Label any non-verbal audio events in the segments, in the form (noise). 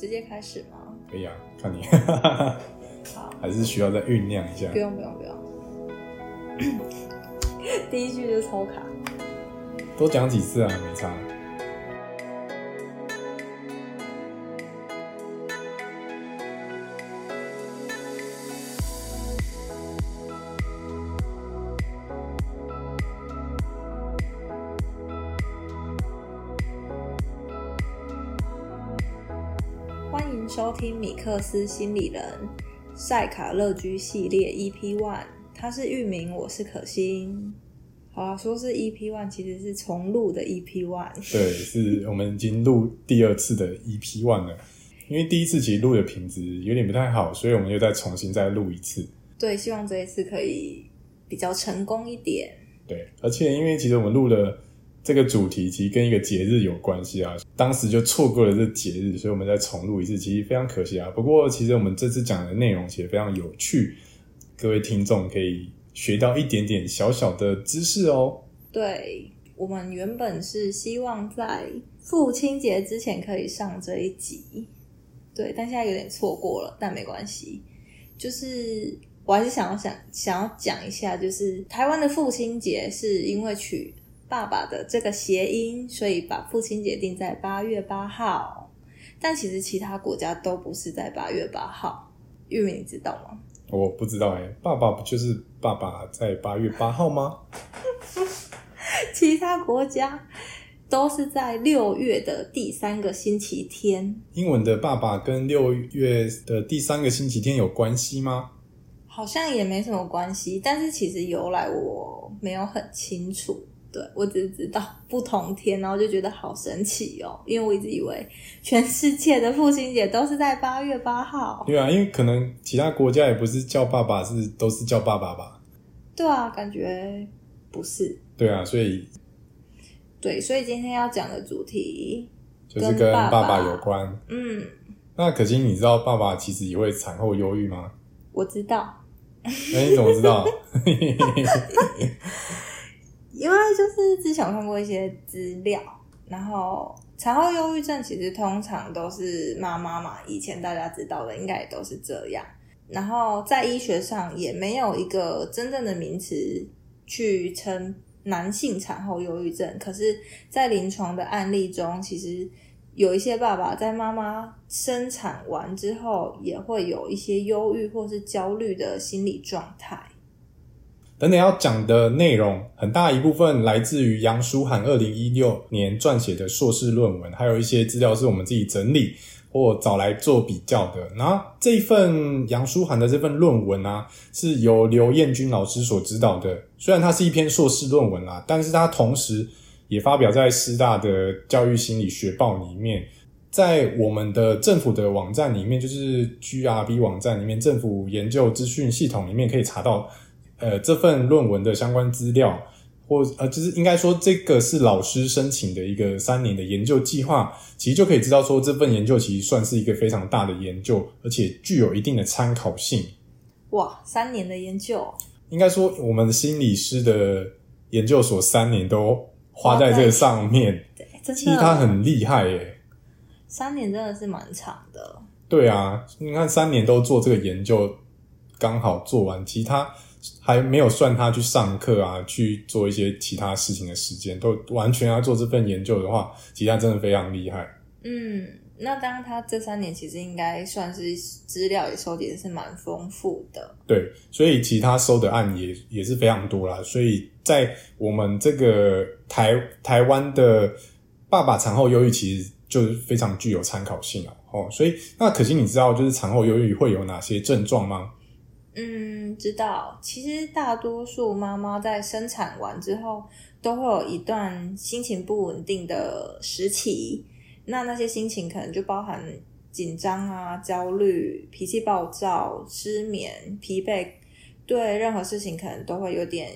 直接开始吗？可以啊，看你，好，还是需要再酝酿一下不。用不用不用。(laughs) 第一句就超卡。多讲几次啊，没差。听米克斯心理人塞卡乐居系列 EP One，他是域名，我是可心。好啊，说是 EP One，其实是重录的 EP One。对，是我们已经录第二次的 EP One 了，因为第一次其实录的品质有点不太好，所以我们又再重新再录一次。对，希望这一次可以比较成功一点。对，而且因为其实我们录的这个主题其实跟一个节日有关系啊，当时就错过了这节日，所以我们再重录一次，其实非常可惜啊。不过其实我们这次讲的内容其实非常有趣，各位听众可以学到一点点小小的知识哦。对我们原本是希望在父亲节之前可以上这一集，对，但现在有点错过了，但没关系。就是我还是想要想想要讲一下，就是台湾的父亲节是因为取爸爸的这个谐音，所以把父亲节定在八月八号。但其实其他国家都不是在八月八号，玉米你知道吗？我不知道哎、爸爸不就是爸爸在八月八号吗？其他国家都是在六月的第三个星期天。英文的爸爸跟六月的第三个星期天有关系吗？好像也没什么关系，但是其实由来我没有很清楚。对我只知道不同天，然后就觉得好神奇哦，因为我一直以为全世界的父亲节都是在八月八号。对啊，因为可能其他国家也不是叫爸爸，是都是叫爸爸吧？对啊，感觉不是。对啊，所以对，所以今天要讲的主题，就是跟跟爸爸有关。嗯，那可心，你知道爸爸其实也会产后忧郁吗？我知道，哎、你怎么知道？(laughs) (laughs) (laughs) 因为就是之前有看过一些资料，然后产后忧郁症其实通常都是妈妈嘛，以前大家知道的应该也都是这样。然后在医学上也没有一个真正的名词去称男性产后忧郁症，可是，在临床的案例中，其实有一些爸爸在妈妈生产完之后，也会有一些忧郁或是焦虑的心理状态。等等要讲的内容，很大一部分来自于杨舒涵二零一六年撰写的硕士论文，还有一些资料是我们自己整理或找来做比较的。那这一份杨舒涵的这份论文啊，是由刘彦君老师所指导的。虽然它是一篇硕士论文啦，但是它同时也发表在师大的教育心理学报里面。在我们的政府的网站里面，就是 GRB 网站里面，政府研究资讯系统里面可以查到。呃，这份论文的相关资料，或呃，就是应该说，这个是老师申请的一个三年的研究计划，其实就可以知道说，这份研究其实算是一个非常大的研究，而且具有一定的参考性。哇，三年的研究，应该说，我们心理师的研究所三年都花在这个上面，对，真其实他很厉害耶。三年真的是蛮长的。对啊，你看三年都做这个研究，刚好做完，其他还没有算他去上课啊，去做一些其他事情的时间，都完全要做这份研究的话，其实他真的非常厉害。嗯，那当然，他这三年其实应该算是资料也收集的是蛮丰富的。对，所以其他收的案也也是非常多啦。所以在我们这个台台湾的爸爸产后忧郁，其实就是非常具有参考性啊。哦，所以那可惜你知道，就是产后忧郁会有哪些症状吗？嗯，知道。其实大多数妈妈在生产完之后，都会有一段心情不稳定的时期。那那些心情可能就包含紧张啊、焦虑、脾气暴躁、失眠、疲惫，对任何事情可能都会有点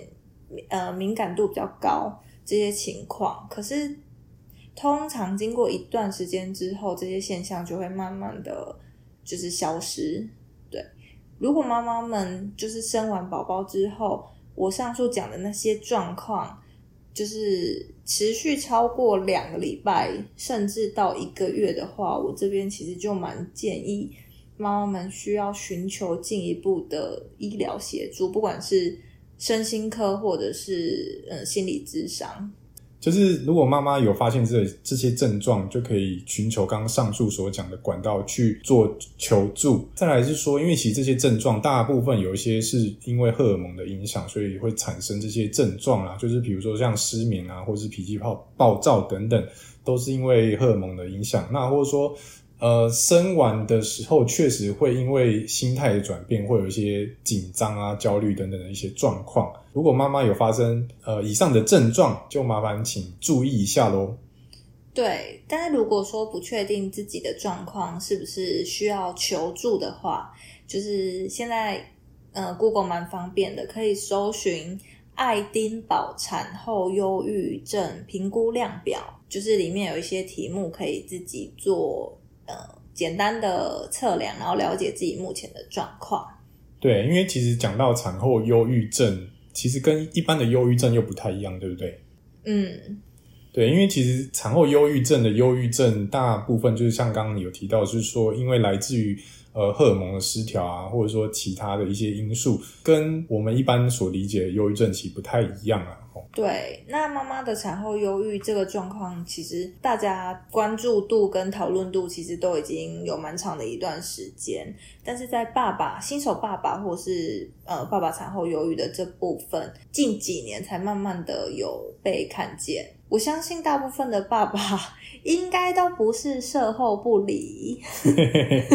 呃敏感度比较高这些情况。可是通常经过一段时间之后，这些现象就会慢慢的就是消失。如果妈妈们就是生完宝宝之后，我上述讲的那些状况就是持续超过两个礼拜，甚至到一个月的话，我这边其实就蛮建议妈妈们需要寻求进一步的医疗协助，不管是身心科或者是嗯心理咨商。就是如果妈妈有发现这这些症状，就可以寻求刚刚上述所讲的管道去做求助。再来是说，因为其实这些症状大部分有一些是因为荷尔蒙的影响，所以会产生这些症状啊，就是比如说像失眠啊，或是脾气暴暴躁等等，都是因为荷尔蒙的影响。那或者说。呃，生完的时候确实会因为心态的转变，会有一些紧张啊、焦虑等等的一些状况。如果妈妈有发生呃以上的症状，就麻烦请注意一下喽。对，但是如果说不确定自己的状况是不是需要求助的话，就是现在呃，Google 蛮方便的，可以搜寻爱丁堡产后忧郁症评估量表，就是里面有一些题目可以自己做。呃，简单的测量，然后了解自己目前的状况。对，因为其实讲到产后忧郁症，其实跟一般的忧郁症又不太一样，对不对？嗯，对，因为其实产后忧郁症的忧郁症，大部分就是像刚刚你有提到，就是说因为来自于呃荷尔蒙的失调啊，或者说其他的一些因素，跟我们一般所理解的忧郁症其实不太一样啊。对，那妈妈的产后忧郁这个状况，其实大家关注度跟讨论度其实都已经有蛮长的一段时间，但是在爸爸新手爸爸或是呃爸爸产后忧郁的这部分，近几年才慢慢的有被看见。我相信大部分的爸爸 (laughs) 应该都不是事后不理，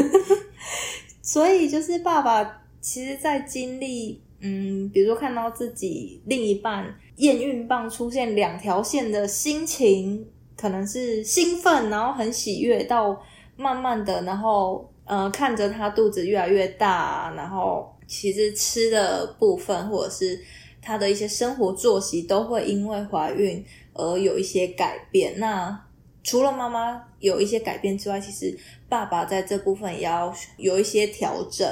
(laughs) 所以就是爸爸其实，在经历嗯，比如说看到自己另一半。验孕棒出现两条线的心情，可能是兴奋，然后很喜悦，到慢慢的，然后呃看着他肚子越来越大，然后其实吃的部分或者是他的一些生活作息都会因为怀孕而有一些改变。那除了妈妈有一些改变之外，其实爸爸在这部分也要有一些调整，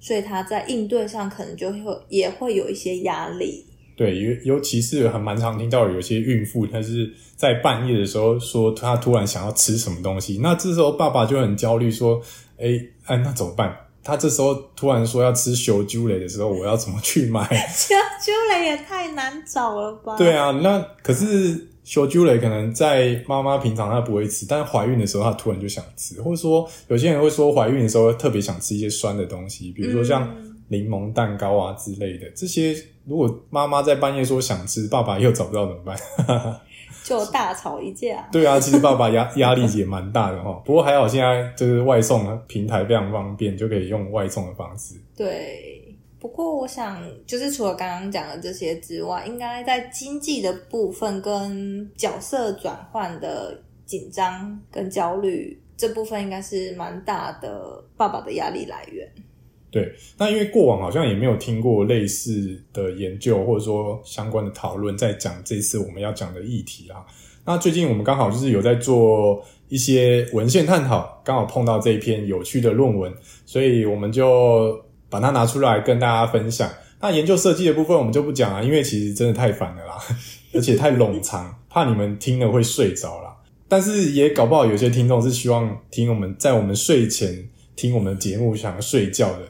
所以他在应对上可能就会也会有一些压力。对，尤尤其是很蛮常听到有些孕妇，她是在半夜的时候说她突然想要吃什么东西，那这时候爸爸就很焦虑，说：“哎哎，那怎么办？他这时候突然说要吃小猪雷的时候，我要怎么去买？(laughs) 小猪雷也太难找了吧？”对啊，那可是小猪雷可能在妈妈平常她不会吃，但是怀孕的时候她突然就想吃，或者说有些人会说怀孕的时候特别想吃一些酸的东西，比如说像。柠檬蛋糕啊之类的，这些如果妈妈在半夜说想吃，爸爸又找不到怎么办？(laughs) 就大吵一架。对啊，其实爸爸压压力也蛮大的哈。不过还好，现在就是外送平台非常方便，就可以用外送的方式。对，不过我想，就是除了刚刚讲的这些之外，应该在经济的部分跟角色转换的紧张跟焦虑这部分，应该是蛮大的爸爸的压力来源。对，那因为过往好像也没有听过类似的研究，或者说相关的讨论，在讲这次我们要讲的议题啊。那最近我们刚好就是有在做一些文献探讨，刚好碰到这一篇有趣的论文，所以我们就把它拿出来跟大家分享。那研究设计的部分我们就不讲了，因为其实真的太烦了啦，(laughs) 而且太冗长，怕你们听了会睡着啦。但是也搞不好有些听众是希望听我们在我们睡前。听我们节目想要睡觉的，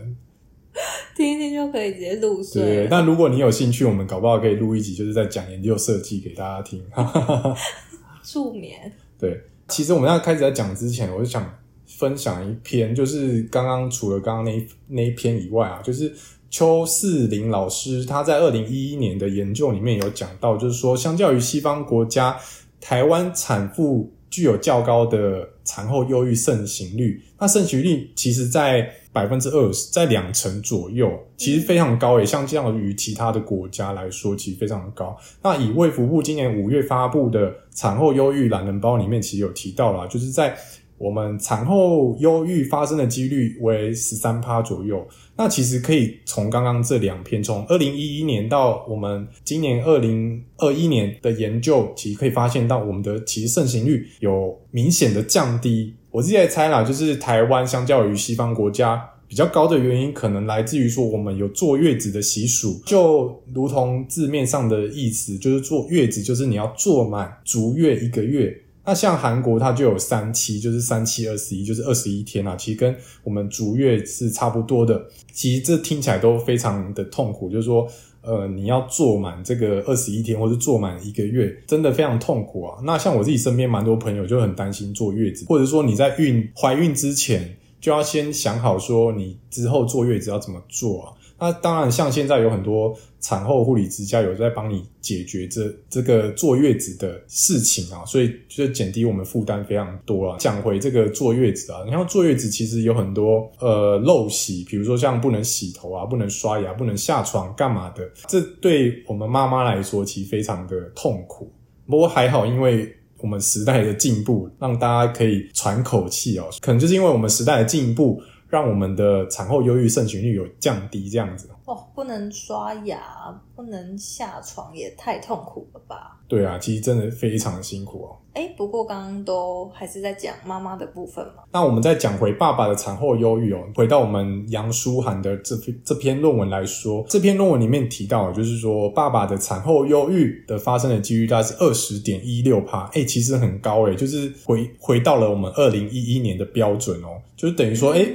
听一听就可以直接入睡。对，但如果你有兴趣，我们搞不好可以录一集，就是在讲研究设计给大家听。(laughs) 助眠。对，其实我们要开始在讲之前，我就想分享一篇，就是刚刚除了刚刚那那一篇以外啊，就是邱四林老师他在二零一一年的研究里面有讲到，就是说，相较于西方国家，台湾产妇。具有较高的产后忧郁盛行率，那盛行率其实在百分之二十，在两成左右，其实非常高，也相较于其他的国家来说，其实非常高。那以卫福部今年五月发布的产后忧郁懒人包里面，其实有提到了，就是在。我们产后忧郁发生的几率为十三趴左右。那其实可以从刚刚这两篇，从二零一一年到我们今年二零二一年的研究，其实可以发现到我们的其实盛行率有明显的降低。我自己猜啦，就是台湾相较于西方国家，比较高的原因，可能来自于说我们有坐月子的习俗，就如同字面上的意思，就是坐月子，就是你要坐满足月一个月。那像韩国，它就有三期，就是三七二十一，就是二十一天啊，其实跟我们足月是差不多的。其实这听起来都非常的痛苦，就是说。呃，你要做满这个二十一天，或是做满一个月，真的非常痛苦啊。那像我自己身边蛮多朋友就很担心坐月子，或者说你在孕怀孕之前就要先想好说你之后坐月子要怎么做啊。那当然，像现在有很多产后护理之家有在帮你解决这这个坐月子的事情啊，所以就减低我们负担非常多啊。讲回这个坐月子啊，你看坐月子其实有很多呃陋习，比如说像不能洗头啊、不能刷牙、不能下床干嘛的，这对我们妈妈来说其实非常的痛苦。不过还好，因为我们时代的进步，让大家可以喘口气哦。可能就是因为我们时代的进步。让我们的产后忧郁盛行率有降低，这样子哦，不能刷牙，不能下床，也太痛苦了吧？对啊，其实真的非常的辛苦哦。哎，不过刚刚都还是在讲妈妈的部分嘛。那我们再讲回爸爸的产后忧郁哦，回到我们杨舒涵的这篇这篇论文来说，这篇论文里面提到，就是说爸爸的产后忧郁的发生的几率大概是二十点一六帕，哎，其实很高哎，就是回回到了我们二零一一年的标准哦，就是等于说哎。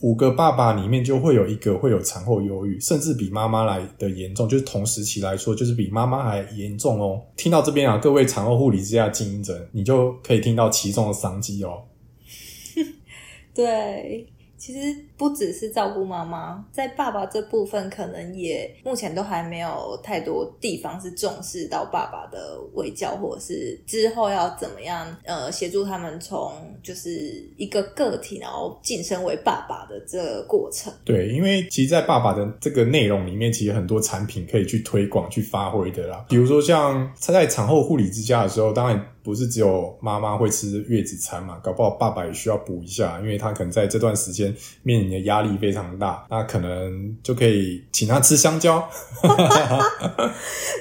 五个爸爸里面就会有一个会有产后忧郁，甚至比妈妈来的严重，就是同时期来说，就是比妈妈还严重哦。听到这边啊，各位产后护理之家经营者，你就可以听到其中的商机哦。(laughs) 对。其实不只是照顾妈妈，在爸爸这部分，可能也目前都还没有太多地方是重视到爸爸的微教，或者是之后要怎么样呃协助他们从就是一个个体，然后晋升为爸爸的这个过程。对，因为其实，在爸爸的这个内容里面，其实很多产品可以去推广、去发挥的啦。比如说，像他在产后护理之家的时候，当然。不是只有妈妈会吃月子餐嘛？搞不好爸爸也需要补一下，因为他可能在这段时间面临的压力非常大，那可能就可以请他吃香蕉。(laughs)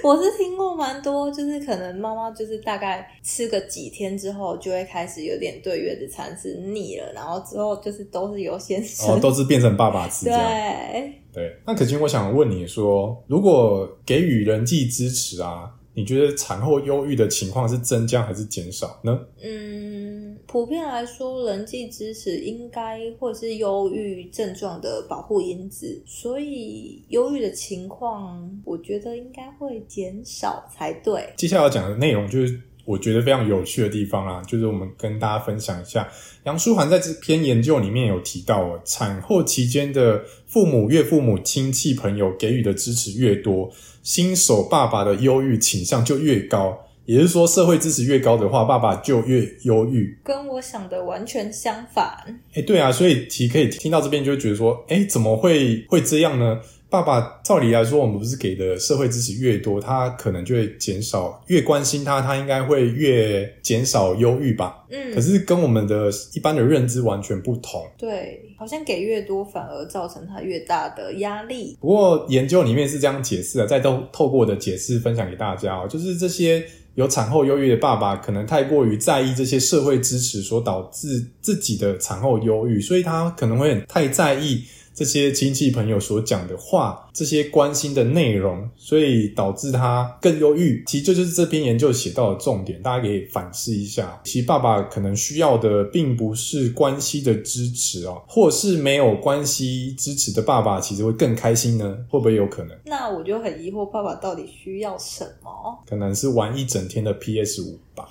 我是听过蛮多，就是可能妈妈就是大概吃个几天之后，就会开始有点对月子餐是腻了，然后之后就是都是由先生，哦，都是变成爸爸吃。(laughs) 对对，那可心，我想问你说，如果给予人际支持啊？你觉得产后忧郁的情况是增加还是减少呢？嗯，普遍来说，人际支持应该会是忧郁症状的保护因子，所以忧郁的情况，我觉得应该会减少才对。接下来要讲的内容就是我觉得非常有趣的地方啊，就是我们跟大家分享一下，杨舒涵在这篇研究里面有提到哦，产后期间的父母、岳父母、亲戚朋友给予的支持越多。新手爸爸的忧郁倾向就越高，也就是说，社会支持越高的话，爸爸就越忧郁。跟我想的完全相反。哎，对啊，所以其可以听到这边就会觉得说，哎，怎么会会这样呢？爸爸照理来说，我们不是给的社会支持越多，他可能就会减少越关心他，他应该会越减少忧郁吧？嗯，可是跟我们的一般的认知完全不同。对，好像给越多反而造成他越大的压力。不过研究里面是这样解释的，再透透过的解释分享给大家哦，就是这些有产后忧郁的爸爸，可能太过于在意这些社会支持所导致自己的产后忧郁，所以他可能会太在意。这些亲戚朋友所讲的话，这些关心的内容，所以导致他更忧郁。其实这就是这篇研究写到的重点，大家可以反思一下。其实爸爸可能需要的并不是关系的支持哦，或是没有关系支持的爸爸，其实会更开心呢？会不会有可能？那我就很疑惑，爸爸到底需要什么？可能是玩一整天的 PS 五吧。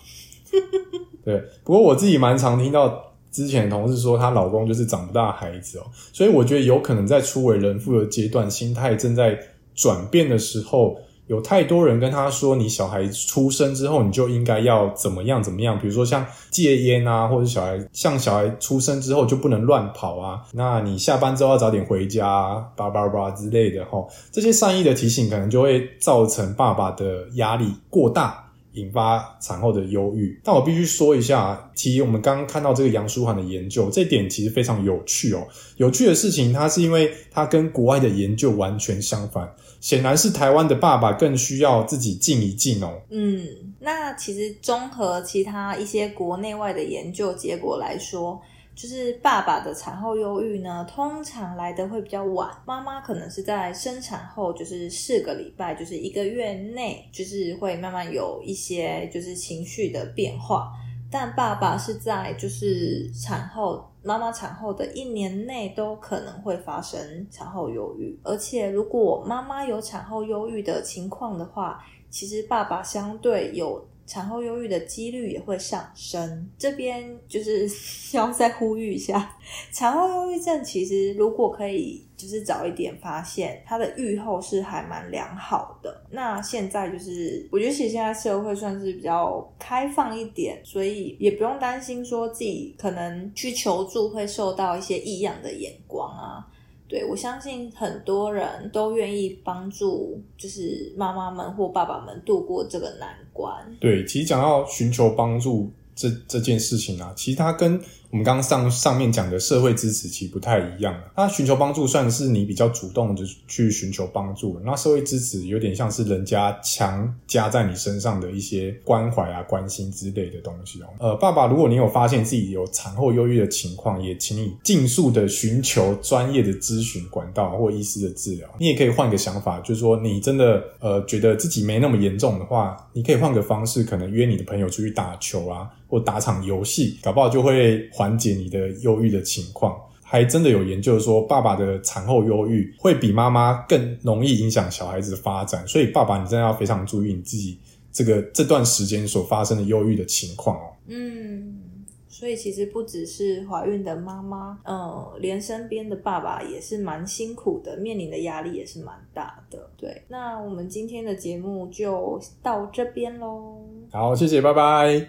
(laughs) 对，不过我自己蛮常听到。之前同事说她老公就是长不大孩子哦，所以我觉得有可能在初为人父的阶段，心态正在转变的时候，有太多人跟他说，你小孩出生之后你就应该要怎么样怎么样，比如说像戒烟啊，或者小孩像小孩出生之后就不能乱跑啊，那你下班之后要早点回家，叭叭叭之类的哈，这些善意的提醒可能就会造成爸爸的压力过大。引发产后的忧郁，但我必须说一下，其实我们刚刚看到这个杨舒涵的研究，这点其实非常有趣哦。有趣的事情，它是因为它跟国外的研究完全相反，显然是台湾的爸爸更需要自己静一静哦。嗯，那其实综合其他一些国内外的研究结果来说。就是爸爸的产后忧郁呢，通常来的会比较晚，妈妈可能是在生产后就是四个礼拜，就是一个月内，就是会慢慢有一些就是情绪的变化。但爸爸是在就是产后，妈妈产后的一年内都可能会发生产后忧郁，而且如果妈妈有产后忧郁的情况的话，其实爸爸相对有。产后忧郁的几率也会上升，这边就是 (laughs) 要再呼吁一下，产后忧郁症其实如果可以就是早一点发现，它的预后是还蛮良好的。那现在就是我觉得其实现在社会算是比较开放一点，所以也不用担心说自己可能去求助会受到一些异样的眼光啊。对，我相信很多人都愿意帮助，就是妈妈们或爸爸们度过这个难关。对，其实讲到寻求帮助这这件事情啊，其实它跟我们刚刚上上面讲的社会支持其实不太一样那寻求帮助算是你比较主动的去寻求帮助，那社会支持有点像是人家强加在你身上的一些关怀啊、关心之类的东西哦。呃，爸爸，如果你有发现自己有产后忧郁的情况，也请你尽速的寻求专业的咨询管道或医师的治疗。你也可以换个想法，就是说你真的呃觉得自己没那么严重的话，你可以换个方式，可能约你的朋友出去打球啊。或打场游戏，搞不好就会解你的忧郁的情况。还真的有研究说，爸爸的产后忧郁会比妈妈更容易影响小孩子的发展。所以，爸爸你真的要非常注意你自己这个这段时间所发生的忧郁的情况哦。嗯，所以其实不只是怀孕的妈妈，嗯，连身边的爸爸也是蛮辛苦的，面临的压力也是蛮大的。对，那我们今天的节目就到这边喽。好，谢谢，拜拜。